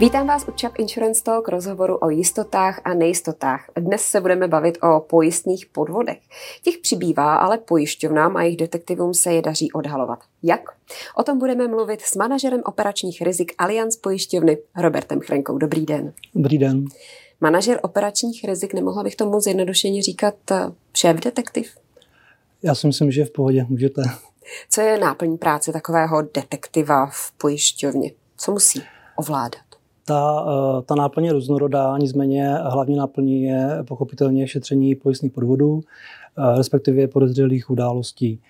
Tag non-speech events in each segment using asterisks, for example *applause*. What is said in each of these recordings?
Vítám vás u Chubb Insurance Talk rozhovoru o jistotách a nejistotách. Dnes se budeme bavit o pojistných podvodech. Těch přibývá, ale pojišťovnám a jejich detektivům se je daří odhalovat. Jak? O tom budeme mluvit s manažerem operačních rizik Allianz pojišťovny Robertem Chrenkou. Dobrý den. Dobrý den. Manažer operačních rizik, nemohla bych tomu zjednodušeně říkat eh, šéf detektiv? Já si myslím, že v pohodě, můžete. Co je náplň práce takového detektiva v pojišťovně? Co musí ovládat? Ta, eh, ta náplň je různorodá, nicméně hlavní náplní je pochopitelně šetření pojistných podvodů, eh, respektive podezřelých událostí.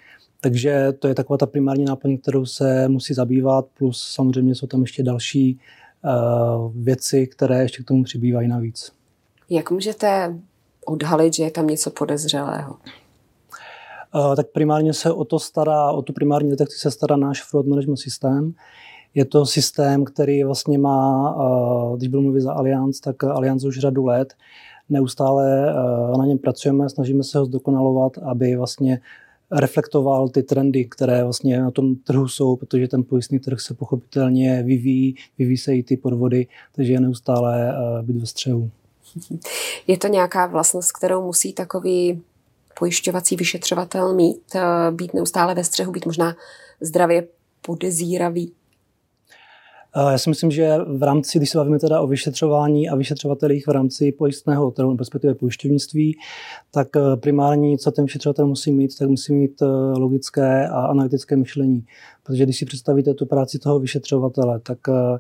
Takže to je taková ta primární náplň, kterou se musí zabývat, plus samozřejmě jsou tam ještě další eh, věci, které ještě k tomu přibývají navíc. Jak můžete odhalit, že je tam něco podezřelého? Tak primárně se o to stará, o tu primární detekci se stará náš fraud management systém, je to systém, který vlastně má, eh, když budu mluvit za Allianz, tak Allianz už řadu let neustále eh, na něm pracujeme, snažíme se ho zdokonalovat, aby vlastně reflektoval ty trendy, které vlastně na tom trhu jsou, protože ten pojistný trh se pochopitelně vyvíjí, vyvíjí se i ty podvody, takže je neustále eh, být ve střehu. Je to nějaká vlastnost, kterou musí takový pojišťovací vyšetřovatel mít, být neustále ve střehu, být možná zdravě podezíravý? Já si myslím, že v rámci, když se bavíme teda o vyšetřování a vyšetřovatelích v rámci pojistného trhu, respektive pojišťovnictví, tak eh, primární, co ten vyšetřovatel musí mít, tak musí mít eh, logické a analytické myšlení. Protože když si představíte tu práci toho vyšetřovatele, tak eh,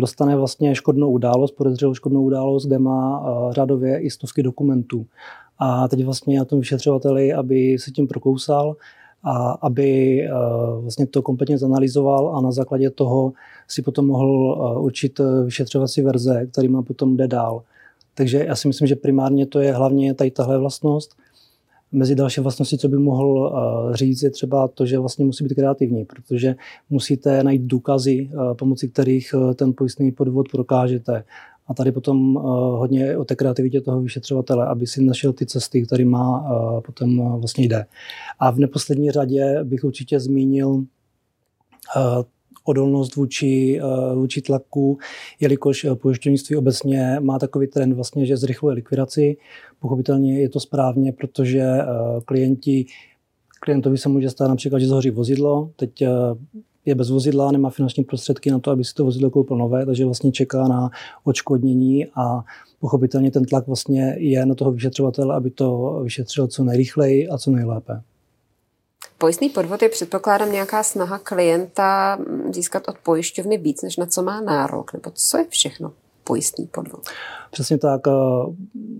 dostane vlastně škodnou událost, podezřelou škodnou událost, kde má řádově i stovky dokumentů. A teď vlastně na tom vyšetřovateli, aby se tím prokousal, a aby eh, vlastně to kompletně zanalizoval a na základě toho si potom mohl eh, určit eh, vyšetřovací verze, který má potom jde dál. Takže já si myslím, že primárně to je hlavně tady tahle vlastnost. Mezi další vlastnosti, co by mohl říct, je třeba to, že vlastně musí být kreativní, protože musíte najít důkazy, pomocí kterých ten pojistný podvod prokážete. A tady potom uh, hodně o té kreativitě toho vyšetřovatele, aby si našel ty cesty, kterýma uh, potom uh, vlastně jde. A v neposlední řadě bych určitě zmínil odolnost vůči, vůči tlaku, jelikož pojišťovnictví obecně má takový trend, vlastně, že zrychluje likvidaci. Pochopitelně je to správně, protože klienti klientovi se může stát například, že zhoří vozidlo, teď je bez vozidla, nemá finanční prostředky na to, aby si to vozidlo koupil nové, takže vlastně čeká na odškodnění a pochopitelně ten tlak vlastně je na toho vyšetřovatele, aby to vyšetřil co nejrychleji a co nejlépe. Pojistný podvod je předpokládám nějaká snaha klienta získat od pojišťovny víc, než na co má nárok, nebo co je všechno pojistný podvod? Přesně tak. Eh,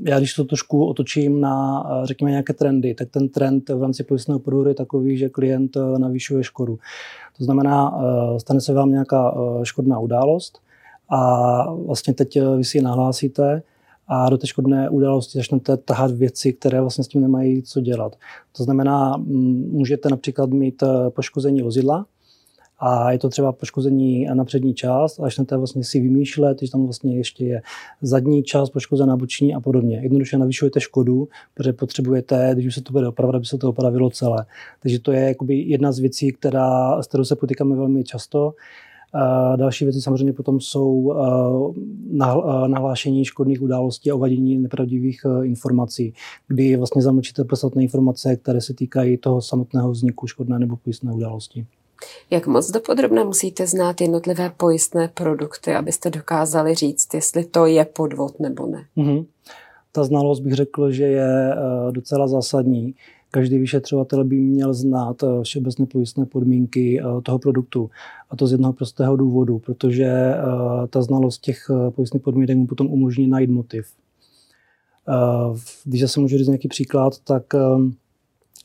já když to trošku otočím na, eh, řekněme, nějaké trendy, tak ten trend v rámci pojistného podvodu je takový, že klient eh, navyšuje škodu. To znamená, stane se vám nějaká škodná událost a vlastně teď vy si ji nahlásíte a do té škodné události začnete tahat věci, které vlastně s tím nemají co dělat. To znamená, můžete například mít poškození vozidla, a je to třeba poškození na přední část a začnete vlastně si vymýšlet, že tam vlastně ještě je zadní část poškozená boční a podobně. Jednoduše navyšujete škodu, protože potřebujete, když už se to bude opravovat, aby se to opravilo celé. Takže to je jakoby jedna z věcí, která, s kterou se potýkáme velmi často. Další věci samozřejmě potom jsou nahlášení škodných událostí a uvadění nepravdivých e, informací, kdy vlastně zamlčíte podstatné informace, které se týkají toho samotného vzniku škodné nebo pojistné události. Jak moc dopodrobně musíte znát jednotlivé pojistné produkty, abyste dokázali říct, jestli to je podvod nebo ne? Mm-hmm. Ta znalost bych řekl, že je eh, docela zásadní. Každý vyšetřovatel by měl znát eh, všeobecné pojistné podmínky eh, toho produktu. A to z jednoho prostého důvodu, protože ta znalost těch pojistných podmínek mu potom umožní najít motiv. Když se můžu říct nějaký příklad, tak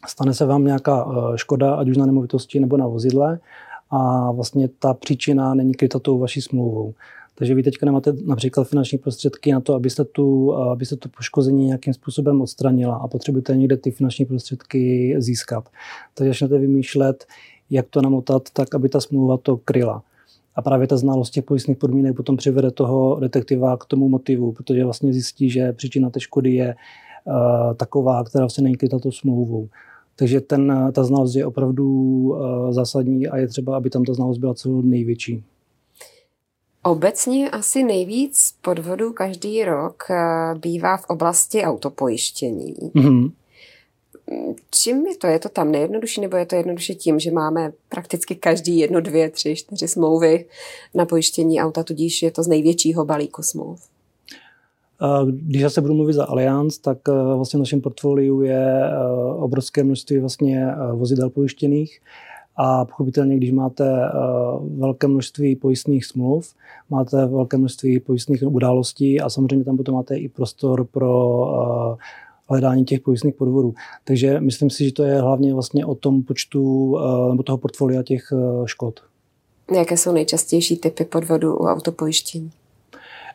stane se vám nějaká eh, škoda, ať už na nemovitosti nebo na vozidle a vlastně ta příčina není kryta tou vaší smlouvou. Takže vy teďka nemáte například finanční prostředky na to, abyste, tu, eh, abyste to poškození nějakým způsobem odstranila a potřebujete někde ty finanční prostředky získat. Takže začnete vymýšlet, jak to namotat tak, aby ta smlouva to kryla. A právě ta znalost těch pojistných podmínek potom přivede toho detektiva k tomu motivu, protože vlastně zjistí, že příčina té škody je uh, taková, která vlastně není kryta tou smlouvou. Takže ten, ta znalost je opravdu uh, zásadní a je třeba, aby tam ta znalost byla co největší. Obecně asi nejvíc podvodů každý rok bývá v oblasti autopojištění. Mm-hmm. Čím je to? Je to tam nejjednodušší, nebo je to jednoduše tím, že máme prakticky každý jedno, dvě, tři, čtyři smlouvy na pojištění auta, tudíž je to z největšího balíku smluv? Když já se budu mluvit za Allianz, tak eh, vlastně v našem portfoliu je eh, obrovské množství vlastně eh, vozidel pojištěných. A pochopitelně, když máte velké množství pojistných smluv, máte velké množství pojistných událostí a samozřejmě tam potom máte i prostor pro hledání těch pojistných podvodů. Takže myslím si, že to je hlavně vlastně o tom počtu nebo toho portfolia těch škod. Jaké jsou nejčastější typy podvodů u autopojištění?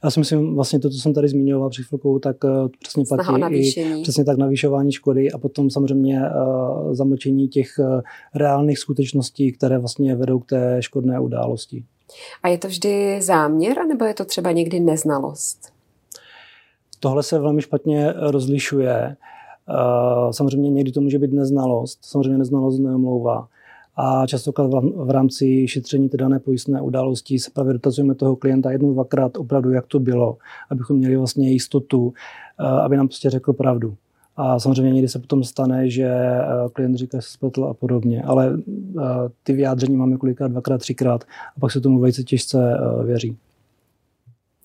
Já si myslím, vlastně to, co jsem tady zmiňoval před chvilkou, tak eh, přesně platí i přesně tak navýšování škody a potom samozřejmě uh, zamlčení těch uh, reálných skutečností, které vlastně vedou k té škodné události. A je to vždy záměr, nebo je to třeba někdy neznalost? Tohle se velmi špatně rozlišuje. Samozřejmě někdy to může být neznalost. Samozřejmě neznalost neomlouvá a častokrát v rámci šetření té dané pojistné události se právě dotazujeme toho klienta jednou, dvakrát opravdu, jak to bylo, abychom měli vlastně jistotu, eh, aby nám prostě řekl pravdu. A samozřejmě někdy se potom stane, že eh, klient říká, že se spletl a podobně, ale eh, ty vyjádření máme kolikrát, dvakrát, třikrát a pak se tomu velice těžce věří.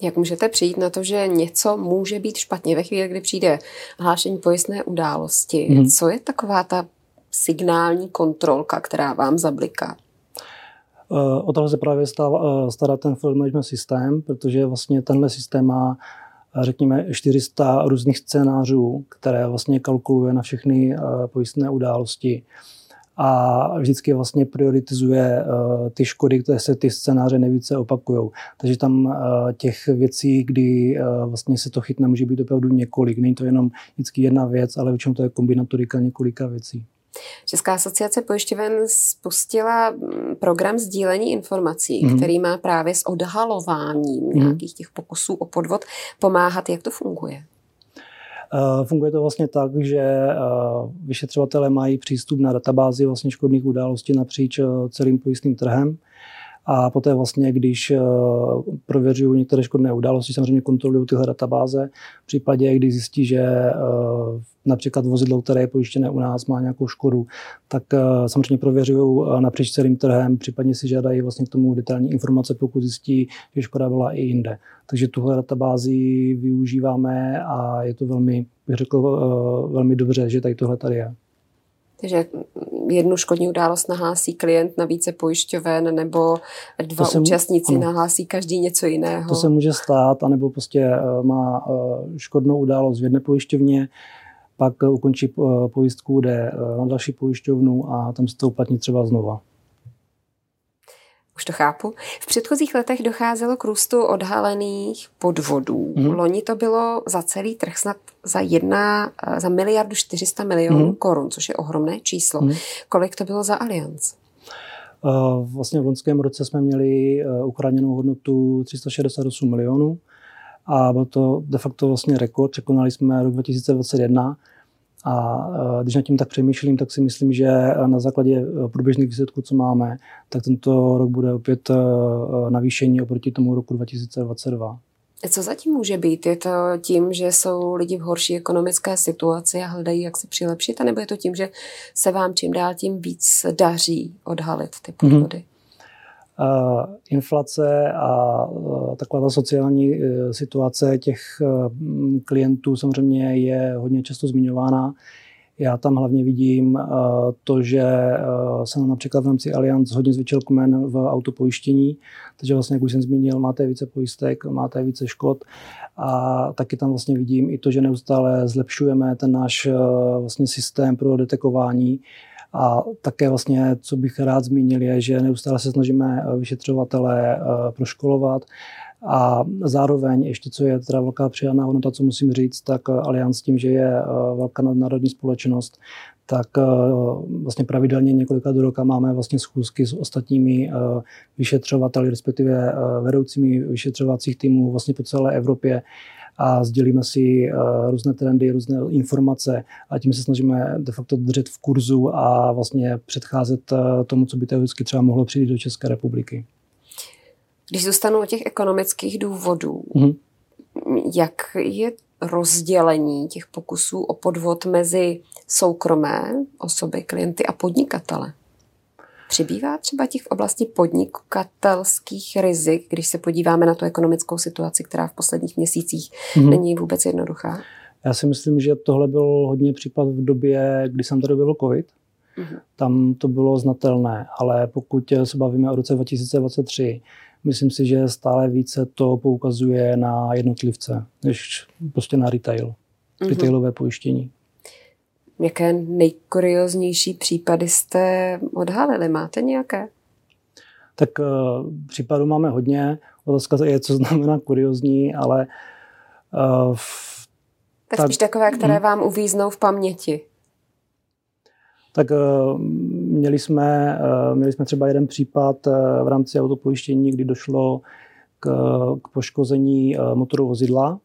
Jak můžete přijít na to, že něco může být špatně ve chvíli, kdy přijde hlášení pojistné události? Mm. Co je taková ta signální kontrolka, která vám zabliká? Eh, o toho se právě eh, stará ten field management systém, protože vlastně tenhle systém má eh, řekněme 400 různých scénářů, které vlastně kalkuluje na všechny pojistné události a vždycky vlastně prioritizuje ty škody, které se ty scénáře nejvíce opakují. Takže tam těch věcí, kdy vlastně se to chytne, může být opravdu několik. Není to jenom vždycky jedna věc, ale většinou to je kombinatorika několika věcí. Česká asociace pojišťoven spustila mm, program sdílení informací, mm. který má právě s odhalováním mm. nějakých těch pokusů o podvod pomáhat. Jak to funguje? Uh, funguje to vlastně tak, že uh, vyšetřovatelé mají přístup na databázi vlastně škodných událostí napříč uh, celým pojistným trhem a poté vlastně, když eh, prověřují některé škodné události, samozřejmě kontrolují tyhle databáze. V případě, kdy zjistí, že eh, například vozidlo, které je pojištěné u nás, má nějakou škodu, tak eh, samozřejmě prověřují napříč celým trhem, případně si žádají vlastně k tomu detailní informace, pokud zjistí, že škoda byla i jinde. Takže tuhle databázi využíváme a je to velmi, bych řekl, velmi dobře, že tady tohle tady je. Takže jednu škodní událost nahlásí klient na více pojišťoven, nebo dva se, účastníci ano. nahlásí každý něco jiného. To se může stát, anebo prostě eh, má eh, škodnou událost v jedné pojišťovně, pak ukončí eh, pojistku, jde na další pojišťovnu a tam se to uplatní třeba znova. Už to chápu. V předchozích letech docházelo k růstu odhalených podvodů. Mm. Loni to bylo za celý trh snad za, jedna, eh, za miliardu 400 milionů mm. korun, což je ohromné číslo. Mm. Kolik to bylo za Allianz? Eh, vlastně v loňském roce jsme měli eh, uchráněnou hodnotu 368 milionů a byl to de facto vlastně rekord. Překonali jsme rok 2021 a e, když nad tím tak přemýšlím, tak si myslím, že na základě e, průběžných výsledků, co máme, tak tento rok bude opět e, navýšení oproti tomu roku 2022. Co zatím může být? Je to tím, že jsou lidi v horší ekonomické situaci a hledají, jak se přilepšit, anebo je to tím, že se vám čím dál tím víc daří odhalit ty podvody? Mm-hmm. Inflace a taková ta sociální e, situace těch e, klientů samozřejmě je hodně často zmiňována. Já tam hlavně vidím to, že se nám například v rámci Allianz hodně zvětšil kmen v autopojištění, takže vlastně, jak už jsem zmínil, máte více pojistek, máte více škod. A taky tam vlastně vidím i to, že neustále zlepšujeme ten náš vlastně systém pro detekování a také vlastně, co bych rád zmínil, je, že neustále se snažíme eh, vyšetřovatele eh, proškolovat. A zároveň ještě, co je teda velká přidaná hodnota, co musím říct, tak eh, Allianz tím, že je velká nadnárodní společnost, tak vlastně pravidelně několika do roka máme vlastně schůzky s ostatními vyšetřovateli, respektive vedoucími vyšetřovacích týmů vlastně po celé Evropě, a sdělíme si eh, různé trendy, různé informace a tím se snažíme de facto držet v kurzu a vlastně předcházet eh, tomu, co by teoreticky třeba mohlo přijít do České republiky. Když zůstanu o těch ekonomických důvodů, mm-hmm. jak je rozdělení těch pokusů o podvod mezi soukromé osoby, klienty a podnikatele? Přibývá třeba těch v oblasti podnikatelských rizik, když se podíváme na tu ekonomickou situaci, která v posledních měsících mm-hmm. není vůbec jednoduchá? Já si myslím, že tohle byl hodně případ v době, kdy jsem tady byl COVID. Mm-hmm. Tam to bylo znatelné, ale pokud se bavíme o roce 2023, myslím si, že stále více to poukazuje na jednotlivce, než prostě na retail, mm-hmm. retailové pojištění. Jaké nejkurioznější případy jste odhalili? Máte nějaké? Tak uh, případů máme hodně. Otázka je, co znamená kuriozní, ale uh, tak spíš takové, které vám uvíznou v paměti. Tak uh, měli jsme, uh, měli jsme třeba jeden případ uh, v rámci autopojištění, kdy došlo k, k poškození motoru vozidla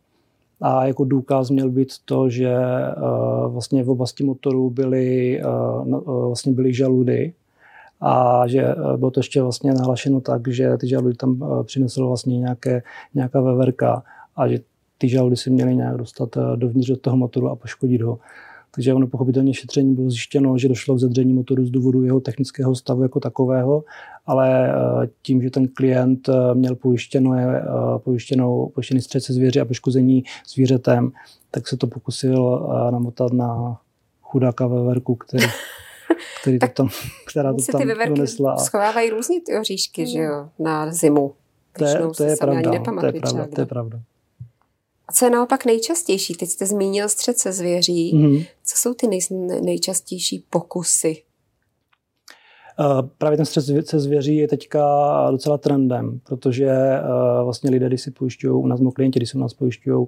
a jako důkaz měl být to, že uh, vlastně v oblasti motoru byly, uh, uh, vlastně byly žaludy a že bylo to ještě vlastně nahlašeno tak, že ty žaludy tam přineslo vlastně nějaké, nějaká veverka a že ty žaludy si měly nějak dostat dovnitř do toho motoru a poškodit ho. Takže ono pochopitelně šetření bylo zjištěno, že došlo k zadření motoru z důvodu jeho technického stavu jako takového, ale eh, tím, že ten klient eh, měl pojištěno, eh, pojištěnou, pojištěný střed se zvěři a poškození zvířetem, tak se to pokusil namotat na chudáka veverku, který *laughs* který to tam, která to tam ty donesla. schovávají různě ty oříšky, že jo, na zimu. To je, to je pravda, to je pravda, to je pravda. A co je naopak nejčastější? Teď jste zmínil střed se zvěří. Mm-hmm. Co jsou ty nej, nejčastější pokusy? Uh, právě ten střed se zvěří je teďka docela trendem, protože uh, vlastně lidé, když si pojišťují, u nás klienti, když se u nás pojišťují uh,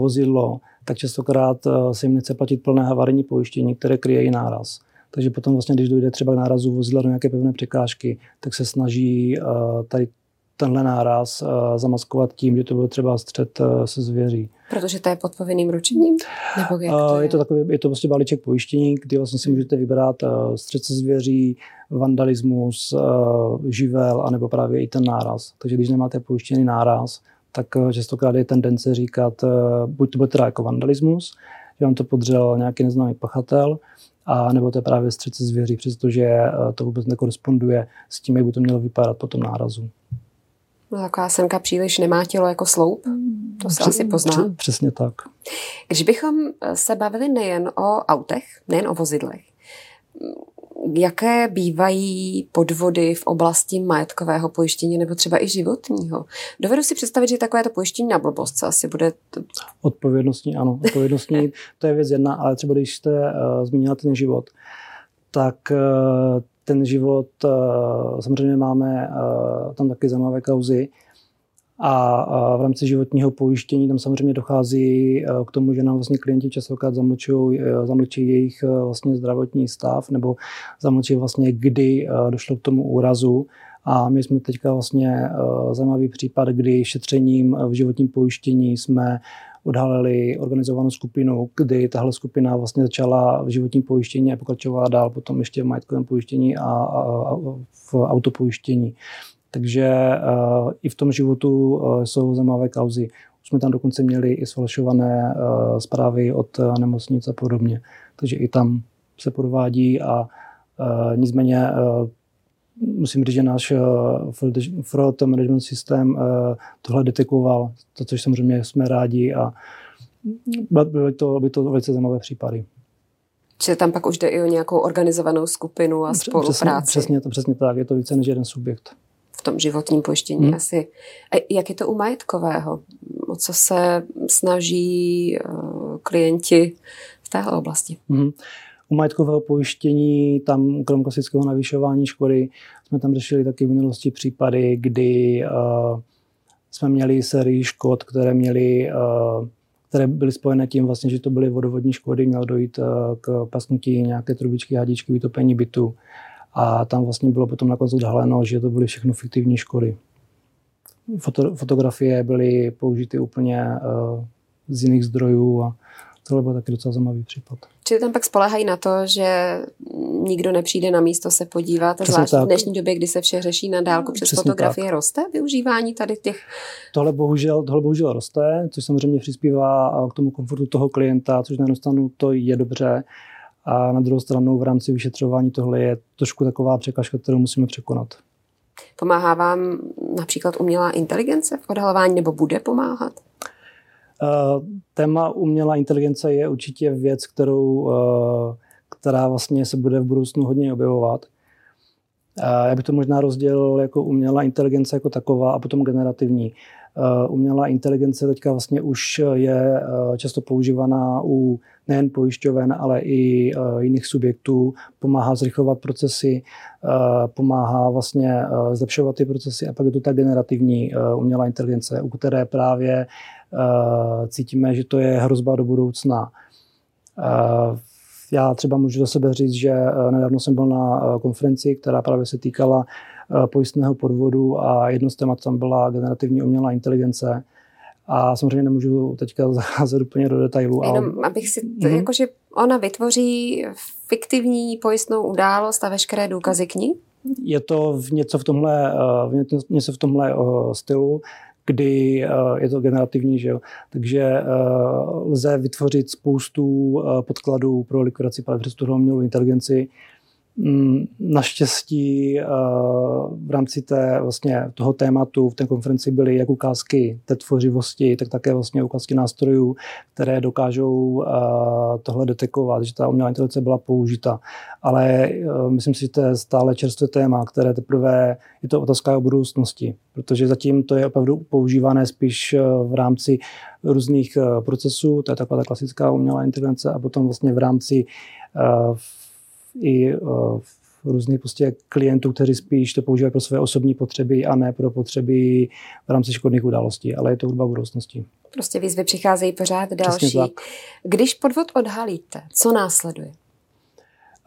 vozidlo, tak častokrát se jim nechce platit plné havarijní pojištění, které kryje i náraz. Takže potom vlastně, když dojde třeba k nárazu vozidla do nějaké pevné překážky, tak se snaží tady tenhle náraz uh, zamaskovat tím, že to byl třeba střed uh, se zvěří. Protože to je pod povinným ručením? Nebo jak to je? je to takový, je to prostě balíček pojištění, kdy vlastně si můžete vybrat střed se zvěří, vandalismus, živel, anebo právě i ten náraz. Takže když nemáte pojištěný náraz, tak častokrát je tendence říkat, buď to bude teda jako vandalismus, že vám to podřel nějaký neznámý pachatel, a nebo to je právě střed se zvěří, přestože to vůbec nekoresponduje s tím, jak by to mělo vypadat po tom nárazu. No, taková semka příliš nemá tělo jako sloup. To se Přes, asi pozná. Přesně tak. Když bychom eh, se bavili nejen o autech, nejen o vozidlech, jaké bývají podvody v oblasti majetkového pojištění nebo třeba i životního. Dovedu si představit, že takovéto pojištění na blbost se asi bude... Odpovědnostní, ano. Odpovědnostní, *laughs* to je věc jedna, ale třeba když jste uh, zmínila ten život, tak uh, ten život, eh, samozřejmě máme eh, tam taky zajímavé kauzy a v rámci životního pojištění tam samozřejmě dochází eh, k tomu, že nám vlastně klienti zamlčují, zamlčí jejich vlastně zdravotní stav nebo zamlčí vlastně, kdy došlo k tomu úrazu. A my jsme teďka vlastně zajímavý případ, kdy šetřením v životním pojištění jsme odhalili organizovanou skupinu, kdy tahle skupina vlastně začala v životním pojištění a pokračovala dál potom ještě v majetkovém pojištění a, a, a v autopojištění. Takže uh, i v tom životu uh, jsou zajímavé kauzy. Už jsme tam dokonce měli i sfalšované uh, zprávy od uh, nemocnic a podobně. Takže i tam se podvádí a uh, nicméně uh, musím říct, že náš eh, fraud management systém eh, tohle detekoval, to, což samozřejmě jsme rádi a byly to, byly to velice zajímavé případy. Čiže tam pak už jde i o nějakou organizovanou skupinu a spolupráci. Přesně, přesně, to, přesně tak, je to více než jeden subjekt. V tom životním pojištění hmm. asi. A jak je to u majetkového? O co se snaží eh, klienti v téhle oblasti? Hmm. U majetkového pojištění, tam krom klasického navyšování škody, jsme tam řešili taky v minulosti případy, kdy uh, jsme měli sérii škod, které měly uh, které byly spojené tím, vlastně, že to byly vodovodní škody, mělo dojít uh, k pasknutí nějaké trubičky, hadičky, vytopení bytu. A tam vlastně bylo potom nakonec odhaleno, že to byly všechno fiktivní škody. Foto, fotografie byly použity úplně uh, z jiných zdrojů a Tohle byl taky docela zajímavý případ. Čili tam pak spolehají na to, že nikdo nepřijde na místo se podívat, Přesně zvlášť tak. v dnešní době, kdy se vše řeší na dálku přes Přesně fotografie, tak. roste využívání tady těch? Tohle bohužel, tohle bohužel roste, což samozřejmě přispívá k tomu komfortu toho klienta, což na jednu stranu to je dobře, a na druhou stranu v rámci vyšetřování tohle je trošku taková překažka, kterou musíme překonat. Pomáhá vám například umělá inteligence v odhalování nebo bude pomáhat? Uh, téma umělá inteligence je určitě věc, kterou, uh, která vlastně se bude v budoucnu hodně objevovat. Uh, já bych to možná rozdělil jako umělá inteligence jako taková a potom generativní. Umělá inteligence teďka vlastně už je často používaná u nejen pojišťoven, ale i jiných subjektů, pomáhá zrychlovat procesy, pomáhá vlastně zlepšovat ty procesy a pak je to ta generativní umělá inteligence, u které právě cítíme, že to je hrozba do budoucna. Já třeba můžu za sebe říct, že nedávno jsem byl na konferenci, která právě se týkala pojistného podvodu a jedno z témat tam byla generativní umělá inteligence. A samozřejmě nemůžu teďka *laughs* zacházet úplně do detailů. Jenom ale... abych si, to, mm-hmm. jakože ona vytvoří fiktivní pojistnou událost a veškeré důkazy k ní? Je to v něco v tomhle, v něco v tomhle stylu kdy je to generativní, že jo? takže lze vytvořit spoustu podkladů pro likvidaci právě přes tu inteligenci, naštěstí eh, v rámci té, vlastně, toho tématu v té konferenci byly jak ukázky té tvořivosti, tak také vlastně ukázky nástrojů, které dokážou eh, tohle detekovat, že ta umělá inteligence byla použita. Ale eh, myslím si, že to je stále čerstvé téma, které teprve je to otázka o budoucnosti, protože zatím to je opravdu používané spíš v rámci různých procesů, to je taková ta klasická umělá inteligence a potom vlastně v rámci i uh, různých prostě klientů, kteří spíš to používají pro své osobní potřeby a ne pro potřeby v rámci škodných událostí, ale je to hudba budoucnosti. Prostě výzvy přicházejí pořád další. Když podvod odhalíte, co následuje?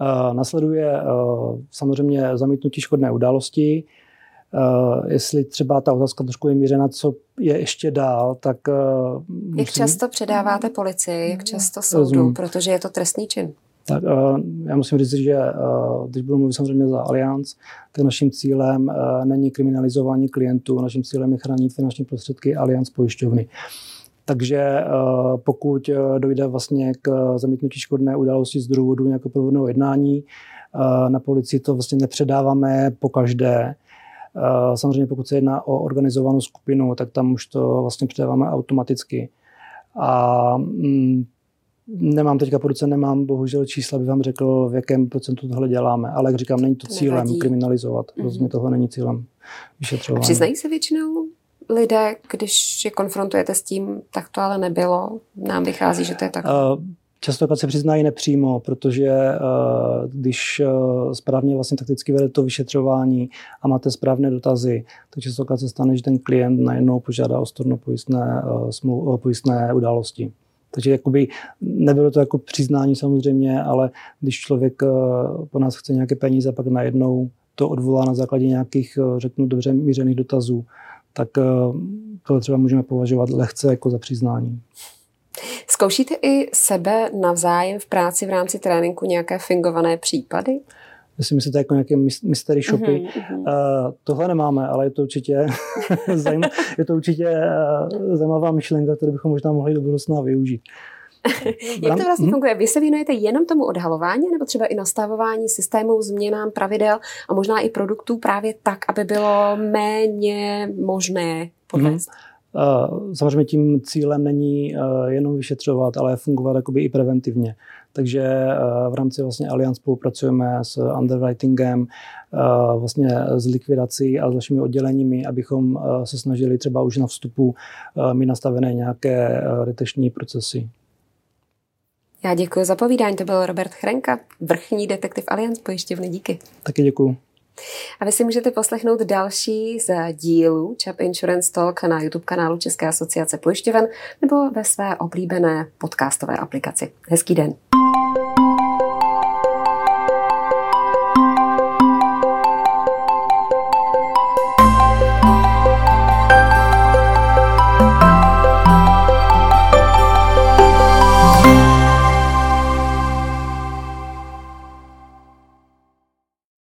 Uh, následuje uh, samozřejmě zamítnutí škodné události. Uh, jestli třeba ta otázka trošku je mířena, co je ještě dál, tak... Uh, musím... Jak často předáváte policii, jak často soudu, Rozumím. protože je to trestný čin? Tak uh, já musím říct, že uh, když budu mluvit samozřejmě za Allianz, tak naším cílem uh, není kriminalizování klientů, naším cílem je chránit finanční prostředky Allianz pojišťovny. Takže pokud dojde vlastně k zamítnutí škodné události z důvodu nějakého provodného jednání, na policii to vlastně nepředáváme po každé. Samozřejmě pokud se jedná o organizovanou skupinu, tak tam už to vlastně předáváme automaticky. A mm, Nemám teďka po ruce, nemám bohužel čísla, bych vám řekl, v jakém procentu tohle děláme. Ale jak říkám, není to, to cílem nevadí. kriminalizovat. Mm-hmm. Rozhodně tohle není cílem vyšetřování. Přiznají se většinou lidé, když je konfrontujete s tím, tak to ale nebylo. Nám vychází, že to je tak. Uh, Často se přiznají nepřímo, protože uh, když uh, správně vlastně takticky vede to vyšetřování a máte správné dotazy, tak často se stane, že ten klient najednou požádá o storno pojistné, uh, pojistné události. Takže jakoby nebylo to jako přiznání samozřejmě, ale když člověk eh, po nás chce nějaké peníze, pak najednou to odvolá na základě nějakých, eh, řeknu, dobře mířených dotazů, tak eh, to třeba můžeme považovat lehce jako za přiznání. Zkoušíte i sebe navzájem v práci v rámci tréninku nějaké fingované případy? Si myslíte jako nějaké mystery shopy. Uh-huh, uh, tohle nemáme, ale je to určitě, *laughs* zajímavé, je to určitě uh, zajímavá myšlenka, kterou bychom možná mohli do budoucna využít. *laughs* Jak to vlastně funguje? Vy se věnujete jenom tomu odhalování, nebo třeba i nastavování systémů, změnám pravidel a možná i produktů právě tak, aby bylo méně možné podvést? Hmm. Samozřejmě tím cílem není jenom vyšetřovat, ale fungovat jakoby i preventivně. Takže v rámci vlastně Allianz spolupracujeme s underwritingem, vlastně s likvidací a s dalšími odděleními, abychom se snažili třeba už na vstupu mít nastavené nějaké deteční procesy. Já děkuji za povídání, to byl Robert Chrenka, vrchní detektiv Allianz pojišťovny. Díky. Taky děkuji. A vy si můžete poslechnout další z dílů Chap Insurance Talk na YouTube kanálu České asociace pojišťoven nebo ve své oblíbené podcastové aplikaci. Hezký den.